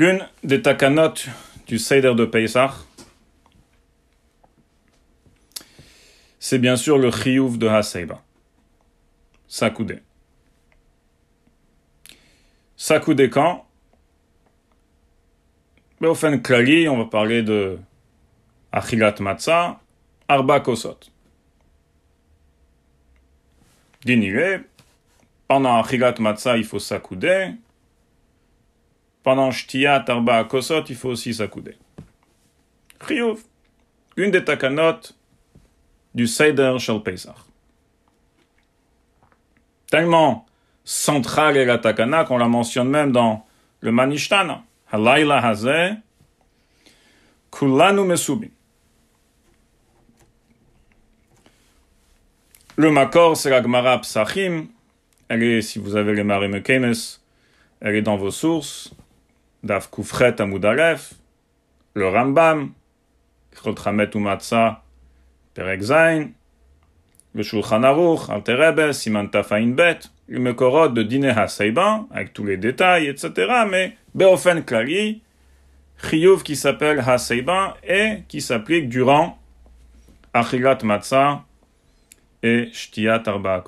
L'une des takanot du Seder de Pesach, c'est bien sûr le chiyuv de Haseiba. Sakoudé. Sakoudé quand? Mais au fin klali, on va parler de Achilat Matzah, Arba Kosot. Dinire, pendant Achilat Matzah, il faut s'accouder. Pendant Shtiyat Arba Kosot, il faut aussi s'accouder. Chiyuv, une des takanot du Seder Pesach. Tellement centrale est la takana qu'on la mentionne même dans le Manishtana. Halayla Hazeh, Kulanu Mesubin. Le Makor, c'est la Gemara Psachim. Elle est, si vous avez les Marim elle est dans vos sources. Daf Kufret Amudalef, le Rambam, Chotramet Umatsa, Perek Zain, le Shulchan Aruch, Alterebe, Siman Tafain Bet, le Mekorot de Dine HaSeiban, avec tous les détails, etc. Mais Beofen Klali, Chiyuv qui s'appelle HaSeiban et qui s'applique durant Achilat Matzah et Shtiyat Arba.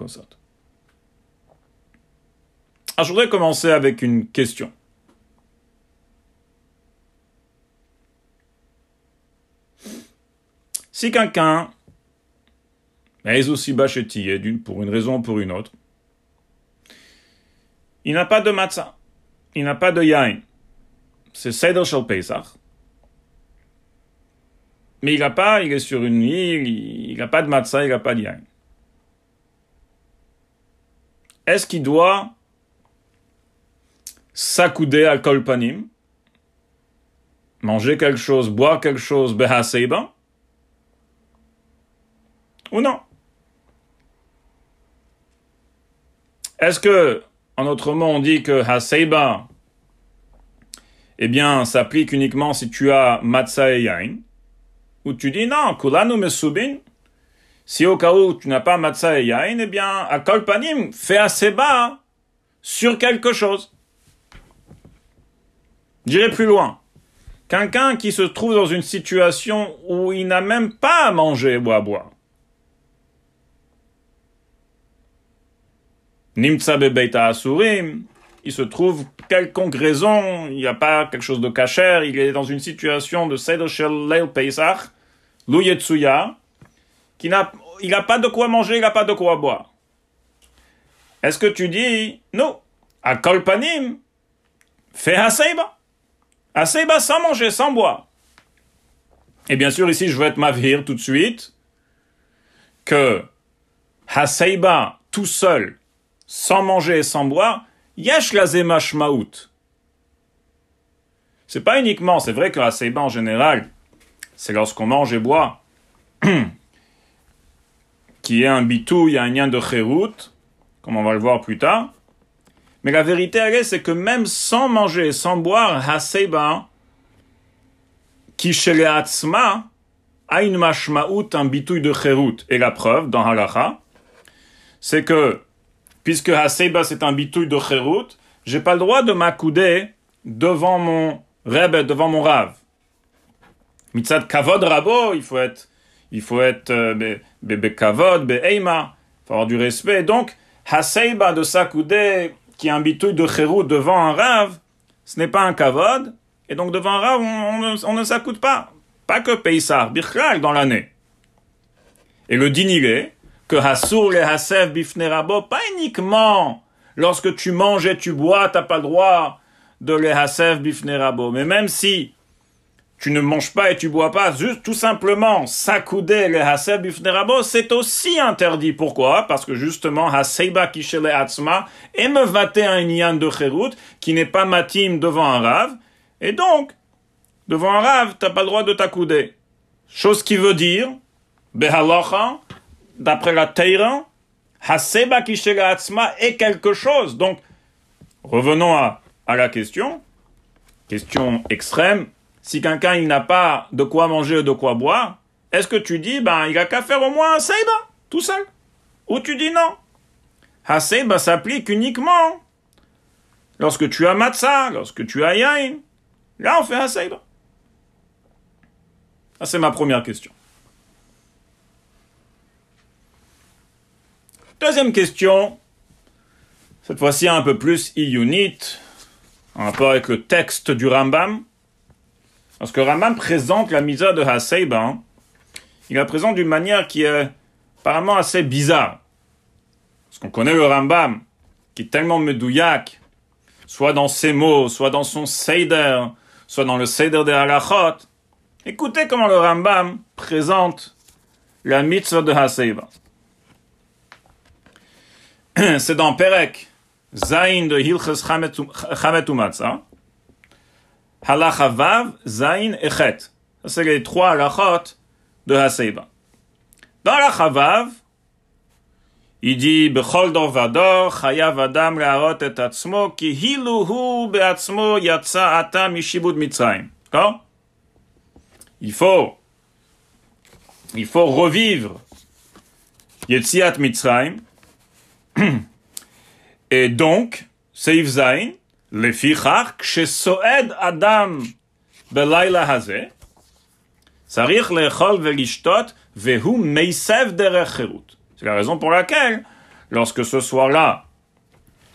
Alors, je voudrais commencer avec une question. Si quelqu'un pour une raison ou pour une autre, il n'a pas de matzah, il n'a pas de yain, c'est Seder Shel Pesach, mais il n'a pas, il est sur une île, il n'a pas de matzah, il n'a pas de yain. Est-ce qu'il doit s'accouder à kolpanim, manger quelque chose, boire quelque chose, behaseiba, ou non Est-ce que, en autre mot, on dit que haseiba, eh bien, s'applique uniquement si tu as matzah et yain, ou tu dis non, kulanu mesubin, si au cas où tu n'as pas matzah et yain, eh bien, à kolpanim, fais haseiba sur quelque chose. J'irai plus loin. Quelqu'un qui se trouve dans une situation où il n'a même pas à manger ou à boire. Nimtsa bebeita asurim, il se trouve quelconque raison, il n'y a pas quelque chose de cachère, il est dans une situation de Seder Shel Leil Pesach, Luyetsuya, qui n'a, il n'a pas de quoi manger, il n'a pas de quoi boire. Est-ce que tu dis, non, à Kolpanim, fais Haseiba. Haseiba sans manger, sans boire. Et bien sûr, ici, je veux être mavir tout de suite, que Haseiba tout seul, sans manger et sans boire, yesh lazema shmaout. C'est pas uniquement, c'est vrai que Haseiba en général, c'est lorsqu'on mange et boit, qui est un bitou, y a un lien de chérout, comme on va le voir plus tard. Mais la vérité, elle est, c'est que même sans manger et sans boire, Haseiba, qui chez les Hatzma, a une mashmaout, un bitouille de chérout. Et la preuve, dans Halacha, c'est que, puisque Haseiba c'est un bitouille de chérout, j'ai pas le droit de m'accouder devant mon Rebbe, devant mon Rav. Mitzad kavod rabo, il faut être, il faut être, euh, be kavod, il faut avoir du respect. Donc, Haseiba de s'accouder, qui est un bitouille de chérout devant un Rav, ce n'est pas un kavod, et donc devant un Rav, on, ne s'accoude pas. Pas que Peissar, Bichral dans l'année. Et le dinilé, que Hassour le Hasef Bifnerabo, pas uniquement lorsque tu manges et tu bois, t'as pas le droit de le Hasef Bifnerabo. Mais même si tu ne manges pas et tu bois pas, juste tout simplement s'accouder le Hasef Bifnerabo, c'est aussi interdit. Pourquoi? Parce que justement, Haseiba Kishele Atzma et me vater un Inyan de Kherout qui n'est pas matim devant un Rav. Et donc, devant un Rav, t'as pas le droit de t'accouder. Chose qui veut dire, Behalacha, d'après la Teira, Haseba Kishele Atzma est quelque chose. Donc, revenons à, la question. Question extrême. Si quelqu'un n'a pas de quoi manger ou de quoi boire, est-ce que tu dis, ben, il a qu'à faire au moins un Seiba, tout seul? Ou tu dis non? Haseiba s'applique uniquement lorsque tu as matzah, lorsque tu as yain. Là, on fait un Ça, c'est ma première question. Deuxième question, cette fois-ci un peu plus unit en rapport avec le texte du Rambam. Parce que Rambam présente la misa de Haseiba, il la présente d'une manière qui est apparemment assez bizarre. Parce qu'on connaît le Rambam, qui est tellement medouillac, soit dans ses mots, soit dans son Seider, soit dans le Seider des Halachot. Écoutez comment le Rambam présente la mitzvah de Haseiba. c'est dans Perek, Zain de Hilches Chamet Umatzah, Halacha Vav, Zain et Chet. C'est les trois halachot de Haseiba. Dans la il dit, Bechol dor vador, chayav adam leharot et atzmo, ki hilu hu beatzmo yatsa ata mishibud mitzrayim. D'accord? Il faut, il faut revivre Yetziat Mitzrayim, et donc, Seif Zain, le fichach, soed Adam belaila hazeh, Sarich lechol velishtot vehu meisev derechirut. C'est la raison pour laquelle, lorsque ce soir-là,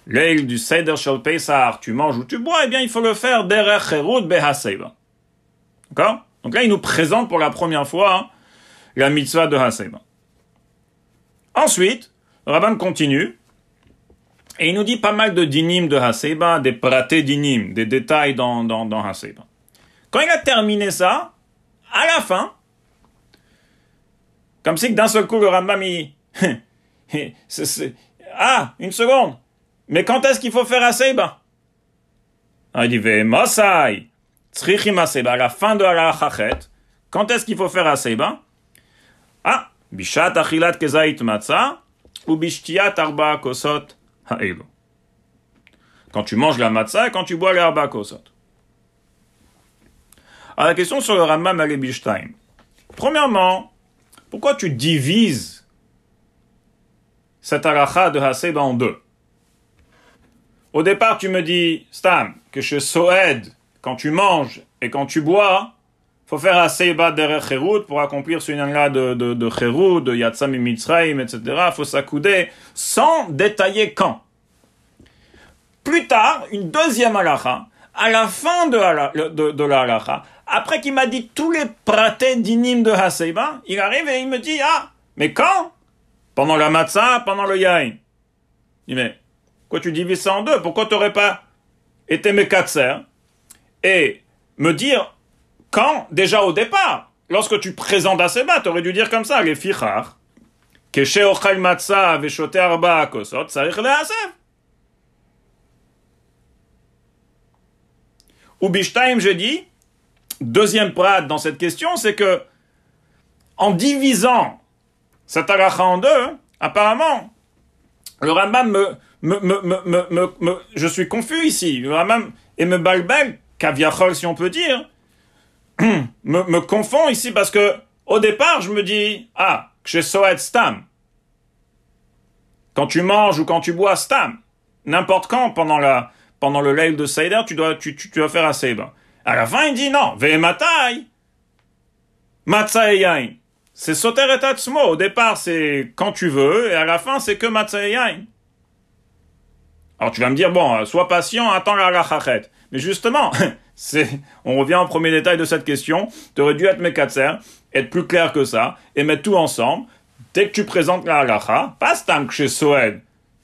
l'aigle du Seder Shel Pesach, tu manges ou tu bois, eh bien, il faut le faire derechirut behaseva. D'accord? Donc là, il nous présente pour la première fois hein, la mitzvah de Haseba. Ensuite, Rabban continue, et il nous dit pas mal de dinim de Haseba, des pratés dinim, des détails dans, dans, dans Haseba. Quand il a terminé ça, à la fin, comme si d'un seul coup le Rambam, il... Ah, une seconde. Mais quand est-ce qu'il faut faire Haseba? Ah, Il dit, Masai, Tzrichim Haseba, à la fin de la Chachet, quand est-ce qu'il faut faire Haseba? Ah, Bishat Achilat Kezait Matzah, arba kosot ha'elu. Quand tu manges la matzah et quand tu bois les arba kosot. Alors la question sur le Rambam Alebishtaim. Premièrement, pourquoi tu divises cette aracha de Haseba en deux? Au départ, tu me dis, Stam, que chez Soed, quand tu manges et quand tu bois, faut faire Haseba derech Cherut pour accomplir ce là de, de, de de Yatsam et etc. faut s'accouder sans détailler quand. Plus tard, une deuxième halacha, à la fin de, de, la halacha, après qu'il m'a dit tous les pratés d'inim de Haseba, il arrive et il me dit, ah, mais quand? Pendant la matzah, pendant le yain. Il dit, mais, quoi tu divises ça en deux? Pourquoi tu n'aurais pas été mekatser et me dire quand, déjà au départ, lorsque tu présentes Aseba, tu aurais dû dire comme ça, les fichar, que chez Ochal Matzah, Veshote Arba le Haseb. Ou Bishtaim, je dis, deuxième prat dans cette question, c'est que, en divisant cette aracha en deux, apparemment, le Rambam me, me, me, me, je suis confus ici, le Rambam, et me balbel, kaviachol si on peut dire, me, me confond ici parce que au départ, je me dis, ah, chez Soet Stam. Quand tu manges ou quand tu bois Stam, n'importe quand pendant la, pendant le leil de Seider, tu dois, tu, tu, tu dois faire un Seiba. À la fin, il dit non, Vehematai, Matzah et Yain. C'est Soter et Tatsmo. Au départ, c'est quand tu veux, et à la fin, c'est que Matzah et Yain. Alors tu vas me dire, bon, sois patient, attends la rachachet. Mais justement, on revient au premier détail de cette question, tu aurais dû être Mekatser, être plus clair que ça, et mettre tout ensemble. Dès que tu présentes la halacha, pas Stam chez Soed.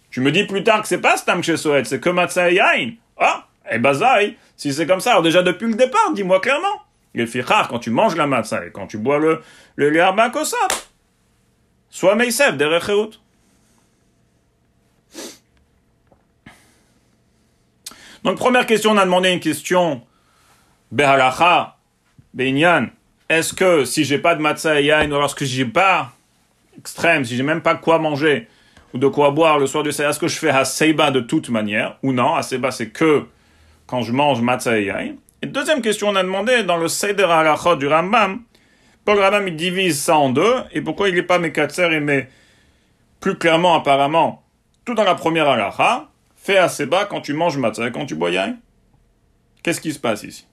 Tu me dis plus tard que c'est pas Stam chez Soed, c'est que Matzah Yain. Ah, et bazaï, si c'est comme ça, alors déjà depuis le départ, dis-moi clairement. Il fait rare quand tu manges la matzah et quand tu bois le, le lait Soit Meisef, derrière Donc, première question, on a demandé une question. Behalacha, Be'inyan. Est-ce que si j'ai pas de matzah et yain, ou lorsque j'ai pas extrême, si j'ai même pas quoi manger, ou de quoi boire le soir du Seiba, est-ce que je fais Haseiba de toute manière, ou non? Haseiba, c'est que quand je mange matzah et yain. Et deuxième question, on a demandé dans le Seder Halachot du Rambam, Paul Rambam, il divise ça en deux, et pourquoi il n'est pas Mekatser et met plus clairement, apparemment, tout dans la première halacha, fais assez bas quand tu manges matzah et quand tu bois yain. Qu'est-ce qui se passe ici?